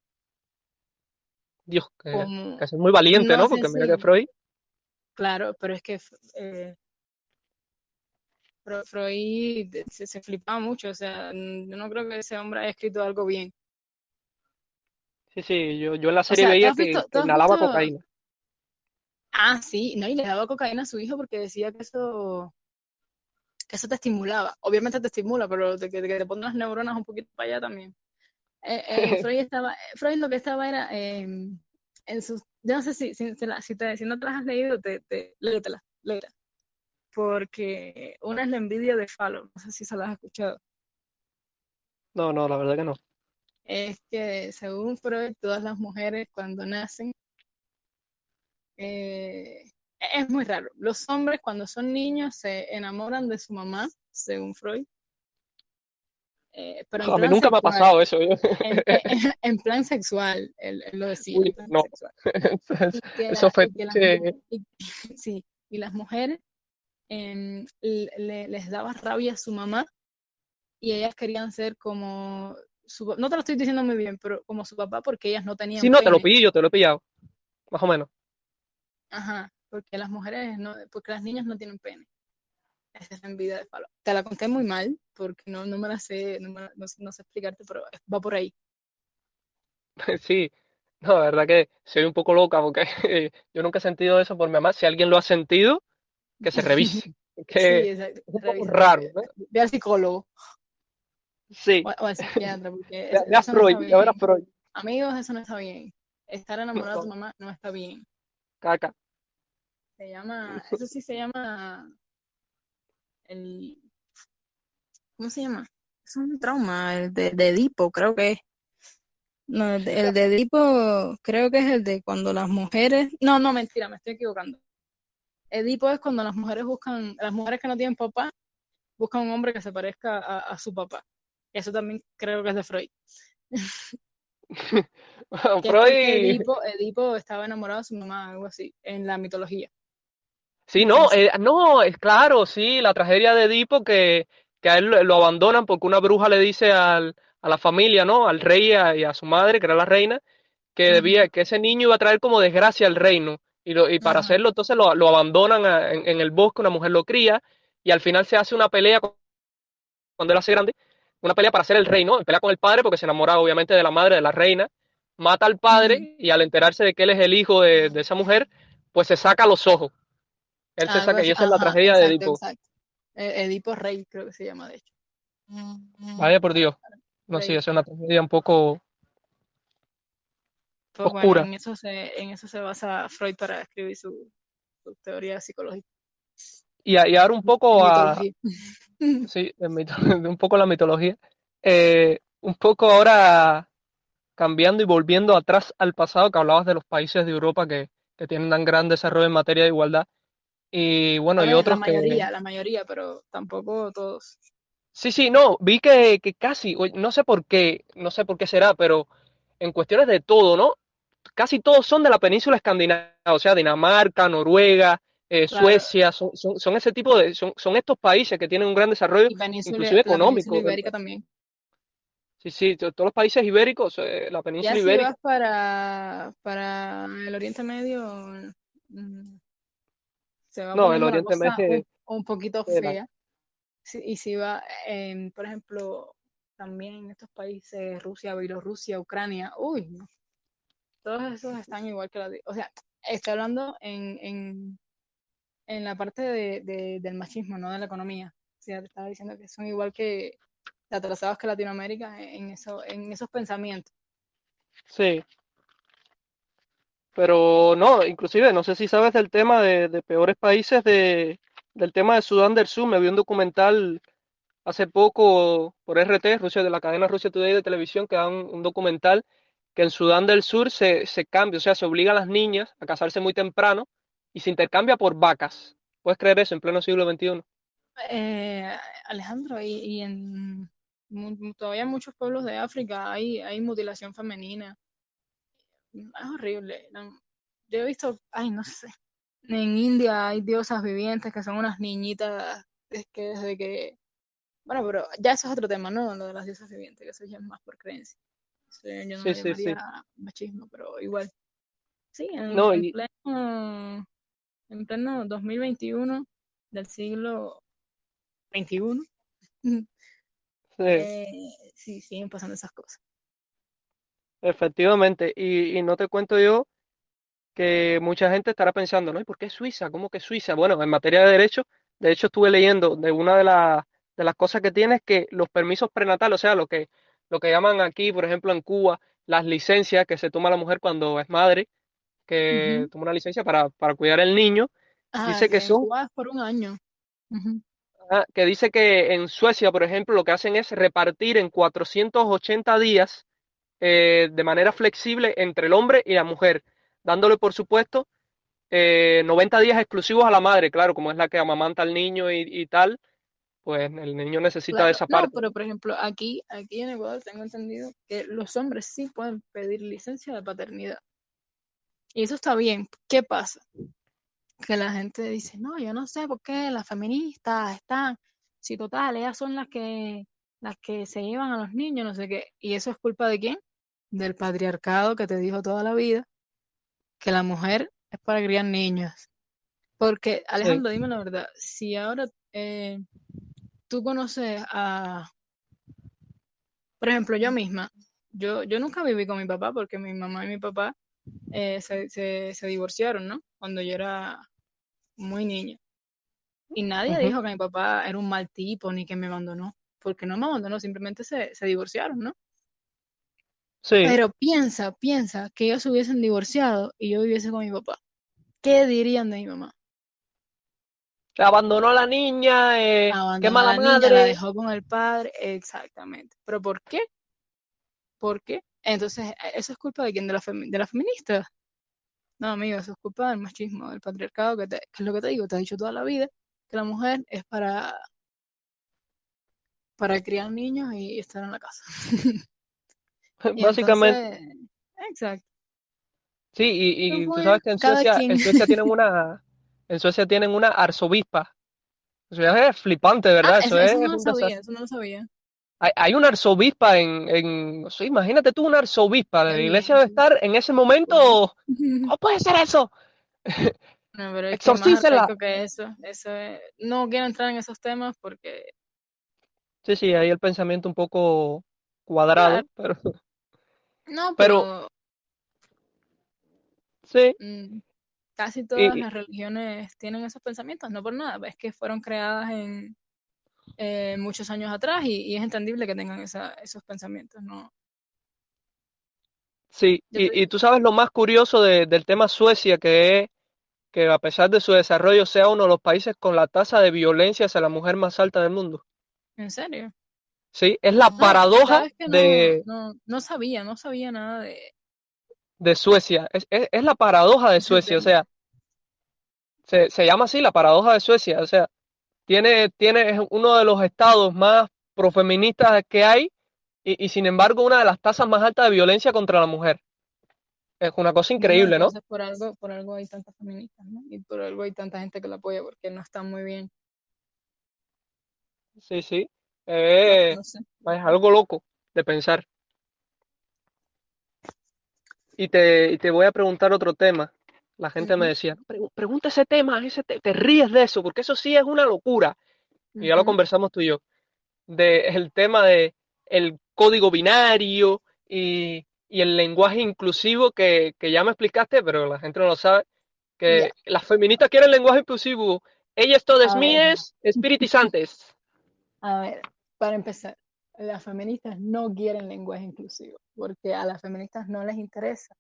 Dios, que, es muy valiente, ¿no? Porque mira que Freud. Claro, pero es que eh, Freud se, se, flipaba mucho, o sea, yo no creo que ese hombre haya escrito algo bien. Sí, sí, yo, yo en la serie veía que, inhalaba cocaína. Ah, sí, no, y le daba cocaína a su hijo porque decía que eso, que eso te estimulaba. Obviamente te estimula, pero que, te ponen las neuronas un poquito para allá también. Eh, eh, (laughs) Freud, estaba, Freud lo que estaba era em, en sus, yo no sé si, si, si, te, si no te las has leído, te, te, léetela. letra. Porque una es la envidia de Falo, no sé si se la has escuchado. No, no, la verdad que no. Es que según Freud, todas las mujeres cuando nacen, eh, es muy raro. Los hombres cuando son niños se enamoran de su mamá, según Freud. Eh, pero a mí nunca me ha pasado eso. (laughs) En, plan sexual, él, lo decía. no. (laughs) eso fue. (laughs) sí, y las mujeres em, les daba rabia a su mamá y ellas querían ser como su, no te lo estoy diciendo muy bien, pero como su papá porque ellas no tenían. Sí, no, te lo pillé yo, te lo he pillado. Más o menos. Ajá, porque las mujeres no, porque las niñas no tienen pene. Esa es la envidia de Falo. Te la conté muy mal, porque no, no me la sé, no, no, sé explicarte, pero va por ahí. (laughs) Sí, no, la verdad que soy un poco loca, porque (laughs) yo nunca he sentido eso por mi mamá. Si alguien lo ha sentido, que se revise. (laughs) que sí, un poco raro. ¿no? Ve al psicólogo. Sí. O, al psiquiatra, porque. (laughs) Freud, Freud. Amigos, eso no está bien. Estar enamorado de tu mamá no está bien. Caca. Se llama, (laughs) eso sí se llama el, ¿cómo se llama? Es un trauma, el de, Edipo, creo que es. No, el de, el de Edipo creo que es el de cuando las mujeres, no, no, mentira, me estoy equivocando. Edipo es cuando las mujeres buscan, las mujeres que no tienen papá, buscan un hombre que se parezca a, su papá. Eso también creo que es de Freud. (laughs) Freud... Edipo, Edipo estaba enamorado de su mamá, algo así, en la mitología. Sí, no, eh, no, es claro, sí, la tragedia de Edipo que, que a él lo abandonan porque una bruja le dice al, a la familia, ¿no? Al rey y a, su madre, que era la reina, que debía, que ese niño iba a traer como desgracia al reino. Y, lo, y para hacerlo, entonces lo, lo abandonan en, en, el bosque, una mujer lo cría, y al final se hace una pelea cuando él hace grande, una pelea para ser el rey, ¿no? Pelea con el padre porque se enamora obviamente de la madre de la reina, mata al padre y al enterarse de que él es el hijo de, de esa mujer, pues se saca los ojos él se saca, y esa es la tragedia de Edipo. Exacto. E-, Edipo Rey, creo que se llama, de hecho. Vaya por Dios. No, sí, es una tragedia un poco pues oscura. en, eso se, en eso se basa Freud para escribir su, teoría psicológica. Y, y, ahora un poco a... (laughs) sí, (laughs) un poco la mitología. Eh, un poco ahora cambiando y volviendo atrás al pasado, que hablabas de los países de Europa que, que tienen tan gran desarrollo en materia de igualdad. Y bueno, y otros la mayoría, la mayoría, pero tampoco todos. Sí, sí, no, vi que, que casi, no sé por qué, no sé por qué será, pero en cuestiones de todo, ¿no? Casi todos son de la península escandinava, o sea, Dinamarca, Noruega, eh, Suecia, son, son, son, ese tipo de, son, son estos países que tienen un gran desarrollo, inclusive económico. ibérica también. Sí, sí, todos los países ibéricos, eh, la península ya ibérica. Si vas para, para el Oriente Medio, mm, no, el Oriente Medio un, poquito fea. y si va, por ejemplo, también en estos países, Rusia, Bielorrusia, Ucrania, uy, no. Todos esos están igual que la O sea, estoy hablando en, en, en la parte de, del machismo, no de la economía. O sea, te estaba diciendo que son igual que atrasados que Latinoamérica en, eso, en esos pensamientos. Sí, pero no, inclusive, no sé si sabes del tema de, peores países de, del tema de Sudán del Sur. Me vi un documental hace poco por RT, Rusia, de la cadena Rusia Today de televisión, que da un, documental que en Sudán del Sur se, se cambia, o sea, se obliga a las niñas a casarse muy temprano y se intercambia por vacas. ¿Puedes creer eso en pleno siglo XXI? Eh, Alejandro, y, y en todavía en muchos pueblos de África hay, hay mutilación femenina es horrible. Yo he visto, ay, no sé, en India hay diosas vivientes que son unas niñitas es que desde que, bueno, pero ya eso es otro tema, ¿no? Lo de las diosas vivientes, que eso ya es más por creencia. Yo no sí, sí, machismo, pero igual. Sí, en, pleno, en pleno 2021 del siglo XXI, (laughs) sí. Eh, sí, siguen pasando esas cosas. Efectivamente, y, y, no te cuento yo que mucha gente estará pensando, ¿no? ¿Y por qué Suiza? ¿Cómo que Suiza? Bueno, en materia de derecho, de hecho estuve leyendo de una de, de las cosas que tiene es que los permisos prenatales, o sea, lo que, lo que llaman aquí, por ejemplo, en Cuba, las licencias que se toma la mujer cuando es madre, que toma una licencia para, para cuidar el niño, Ah, Dice que son, por un año. Ah, que dice que en Suecia, por ejemplo, lo que hacen es repartir en 480 días eh, de manera flexible entre el hombre y la mujer, dándole, por supuesto, eh, 90 días exclusivos a la madre, claro, como es la que amamanta al niño y, y tal, pues el niño necesita de Claro, esa no, parte. pero por ejemplo, aquí, aquí en Ecuador tengo entendido que los hombres sí pueden pedir licencia de paternidad. Y eso está bien. ¿Qué pasa? Que la gente dice, no, yo no sé por qué las feministas están, si total, ellas son las que, las que se llevan a los niños, no sé qué. ¿Y eso es culpa de quién? Del patriarcado que te dijo toda la vida que la mujer es para criar niños. Porque, Sí. Alejandro, dime la verdad, si ahora eh, tú conoces a, por ejemplo, yo misma, yo, yo nunca viví con mi papá porque mi mamá y mi papá eh, se, se, se divorciaron, ¿no? Cuando yo era muy niña. Y nadie dijo que mi papá era un mal tipo ni que me abandonó, porque no me abandonó, simplemente se, se divorciaron, ¿no? Sí, Pero piensa, piensa que ellos se hubiesen divorciado y yo viviese con mi papá. ¿Qué dirían de mi mamá? Abandonó a la niña, eh, qué a mala la niña, la madre. dejó con el padre, exactamente. ¿Pero por qué? ¿Por qué? Entonces, ¿e- ¿eso es culpa de quién? ¿De la, de la feminista? No, amigo, eso es culpa del machismo, del patriarcado, que, te- que es lo que te digo, te he dicho toda la vida, que la mujer es para, para criar niños y estar en la casa. (laughs) (laughs) Básicamente, entonces, exacto. sí, y, y tú sabes que en Suecia, en Suecia tienen (laughs) una, en Suecia tienen una arzobispa. Eso ya es flipante, Ah, ¿verdad? eso, Eso es eso no lo sabía, eso no lo sabía. Hay, hay una arzobispa en, en, sí, imagínate tú una arzobispa, la iglesia debe estar en ese momento, (laughs) ¿cómo puede ser eso? (laughs) No, pero es que que eso, eso es- no quiero entrar en esos temas porque, Sí, sí, hay el pensamiento un poco claro, cuadrado, pero, no, (laughs) pero pero sí, mm, casi todas y, las religiones tienen esos pensamientos, no por nada, es que fueron creadas en eh, muchos años atrás y, y es entendible que tengan esa- esos pensamientos, ¿no? sí, Yo y, tú sabes lo más curioso de- del tema Suecia, que es que a pesar de su desarrollo sea uno de los países con la tasa de violencia hacia la mujer más alta del mundo. ¿en serio? Sí, es la paradoja sabes que no, de, no, no sabía, no sabía nada de, de Suecia, es, es, es la paradoja de Suecia, o sea, se, se llama así la paradoja de Suecia, o sea, tiene, tiene, es uno de los estados más profeministas que hay y, y sin embargo una de las tasas más altas de violencia contra la mujer. Es una cosa Bueno, increíble, ¿no? por algo, por algo hay tantas feministas, ¿no? Y por algo hay tanta gente que la apoya porque no está muy bien. Sí, sí. No, Eh, no sé. es algo loco de pensar. Y te, y te voy a preguntar otro tema. La gente me decía, "Pre- pregunta ese tema, ese te, te ríes de eso, porque eso sí es una locura. Y ya lo conversamos tú y yo. De el tema de el código binario y, y el lenguaje inclusivo que, que ya me explicaste, pero la gente no lo sabe, que las feministas quieren lenguaje inclusivo. Ellas todas mías, espiritisantes. (laughs) a ver, para empezar, las feministas no quieren lenguaje inclusivo porque a las feministas no les interesa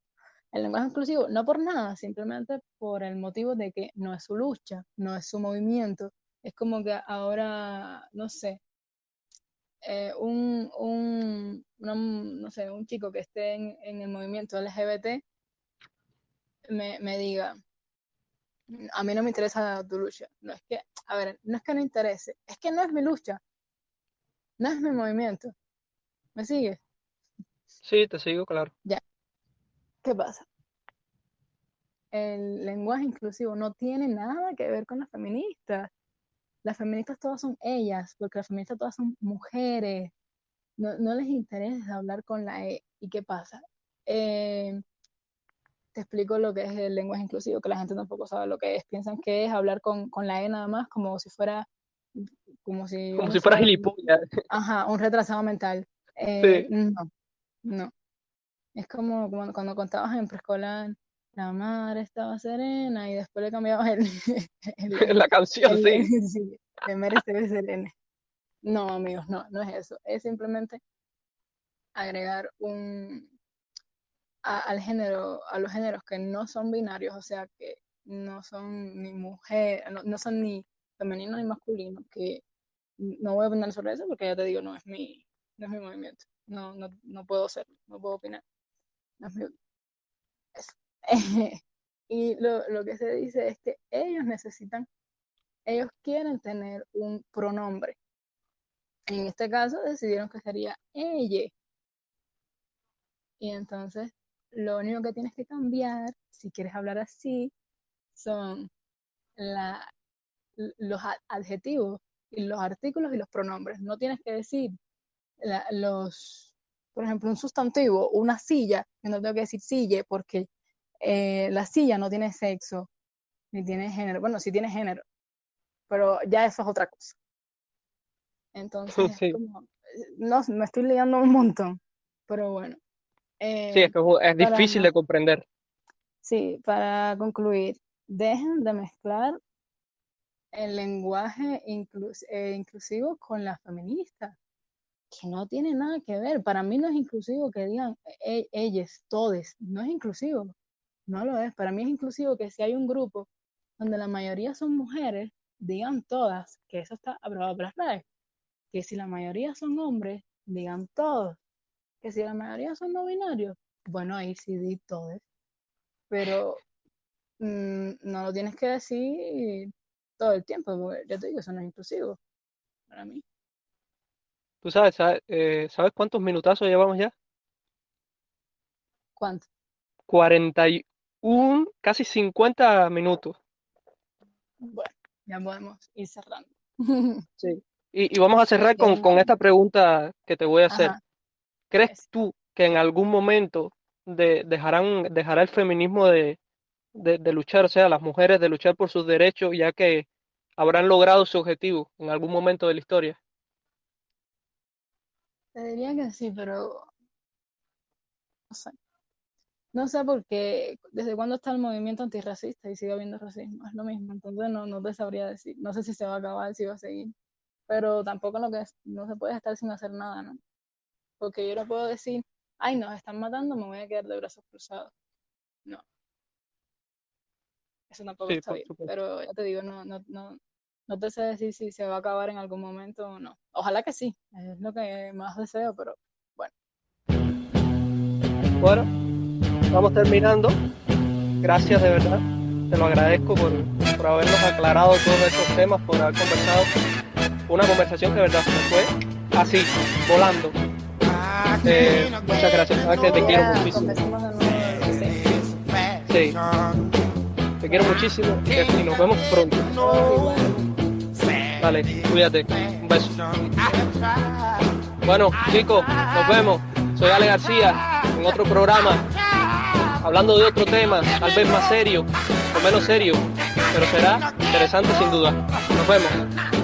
el lenguaje inclusivo, no por nada, simplemente por el motivo de que no es su lucha, no es su movimiento. Es como que ahora, no sé, eh, un, un, una- no sé, un chico que esté en, en el movimiento LGBT me, me diga, a mí no me interesa tu lucha. No es que, a ver, no es que no interese, es que no es mi lucha, no es mi movimiento. ¿Me sigues? Sí, te sigo, claro. Ya, ¿qué pasa? El lenguaje inclusivo no tiene nada que ver con las feministas. Las feministas todas son ellas, porque las feministas todas son mujeres. No, no les interesa hablar con la E. ¿Y qué pasa? Eh, te explico lo que es el lenguaje inclusivo, que la gente tampoco sabe lo que es. Piensan que es hablar con, con la E nada más, como si fuera, como si Como si fuera fuera, gilipollas. ajá, un retrasado mental. Eh, Sí, no, no. Es como cuando, cuando contabas en preescolar, la madre estaba serena y después le cambiabas el, (laughs) el, (laughs) la canción, el, sí. sí, merece serena. No, amigos, no, no es eso. Es simplemente agregar un a, al género, a los géneros que no son binarios, o sea, que no son ni mujer, no, son ni femenino ni masculino, que no voy a opinar sobre eso porque ya te digo, no es mi, no es mi movimiento. No, no, no puedo ser, no puedo opinar. (laughs) (laughs) Y lo, lo que se dice es que ellos necesitan, ellos quieren tener un pronombre. En este caso decidieron que sería ella. Y entonces lo único que tienes que cambiar, si quieres hablar así, son la, los adjetivos y los artículos y los pronombres. No tienes que decir los, por ejemplo, un sustantivo, una silla, que no tengo que decir silla porque eh, la silla no tiene sexo, ni tiene género. Bueno, sí tiene género, pero ya eso es otra cosa. Entonces, (laughs) como, no, me estoy liando un montón, pero bueno. sí, es, que es difícil de comprender. Sí, para concluir, dejen de mezclar el lenguaje eh, inclusivo con la feminista, que no tiene nada que ver. Para mí no es inclusivo que digan e, ellas, todes, no es inclusivo, no lo es. Para mí es inclusivo que si hay un grupo donde la mayoría son mujeres, digan todas, que eso está aprobado por las redes. Que si la mayoría son hombres, digan todos. Que si la mayoría son no binarios, bueno, ahí sí di todos. Pero mm, no lo tienes que decir todo el tiempo, porque ya te digo, eso no es inclusivo para mí. ¿Tú sabes, eh, sabes, cuántos minutazos llevamos ya? ¿Cuánto? 41, casi 50 minutos. Bueno, ya podemos ir cerrando. (laughs) Sí. Y, vamos a cerrar con, con, esta pregunta que te voy a hacer. ¿Crees tú que en algún momento de, dejarán, dejará el feminismo de, de, luchar, o sea, las mujeres de luchar por sus derechos, ya que habrán logrado su objetivo en algún momento de la historia? Te diría que sí, pero no sé. No sé porque desde cuándo está el movimiento antirracista y sigue habiendo racismo, es lo mismo, entonces no, no te sabría decir, no sé si se va a acabar, si va a seguir, pero tampoco lo que no se puede estar sin hacer nada, ¿no? Porque yo no puedo decir, ay, nos están matando, me voy a quedar de brazos cruzados. No. Eso tampoco está bien. Pero ya te digo, no, no, no, no te sé decir si se va a acabar en algún momento o no. Ojalá que sí, es lo que más deseo, pero bueno. Bueno, vamos terminando. Gracias de verdad. Te lo agradezco por, por habernos aclarado todos estos temas, por haber conversado. Una conversación que de verdad se fue así, volando. Eh, muchas gracias, sabes que te quiero muchísimo. Sí. Te quiero muchísimo y nos vemos pronto. Vale, cuídate. Un beso. Bueno, chicos, nos vemos. Soy Ale García en otro programa, hablando de otro tema, tal vez más serio o menos serio, pero será interesante sin duda. Nos vemos.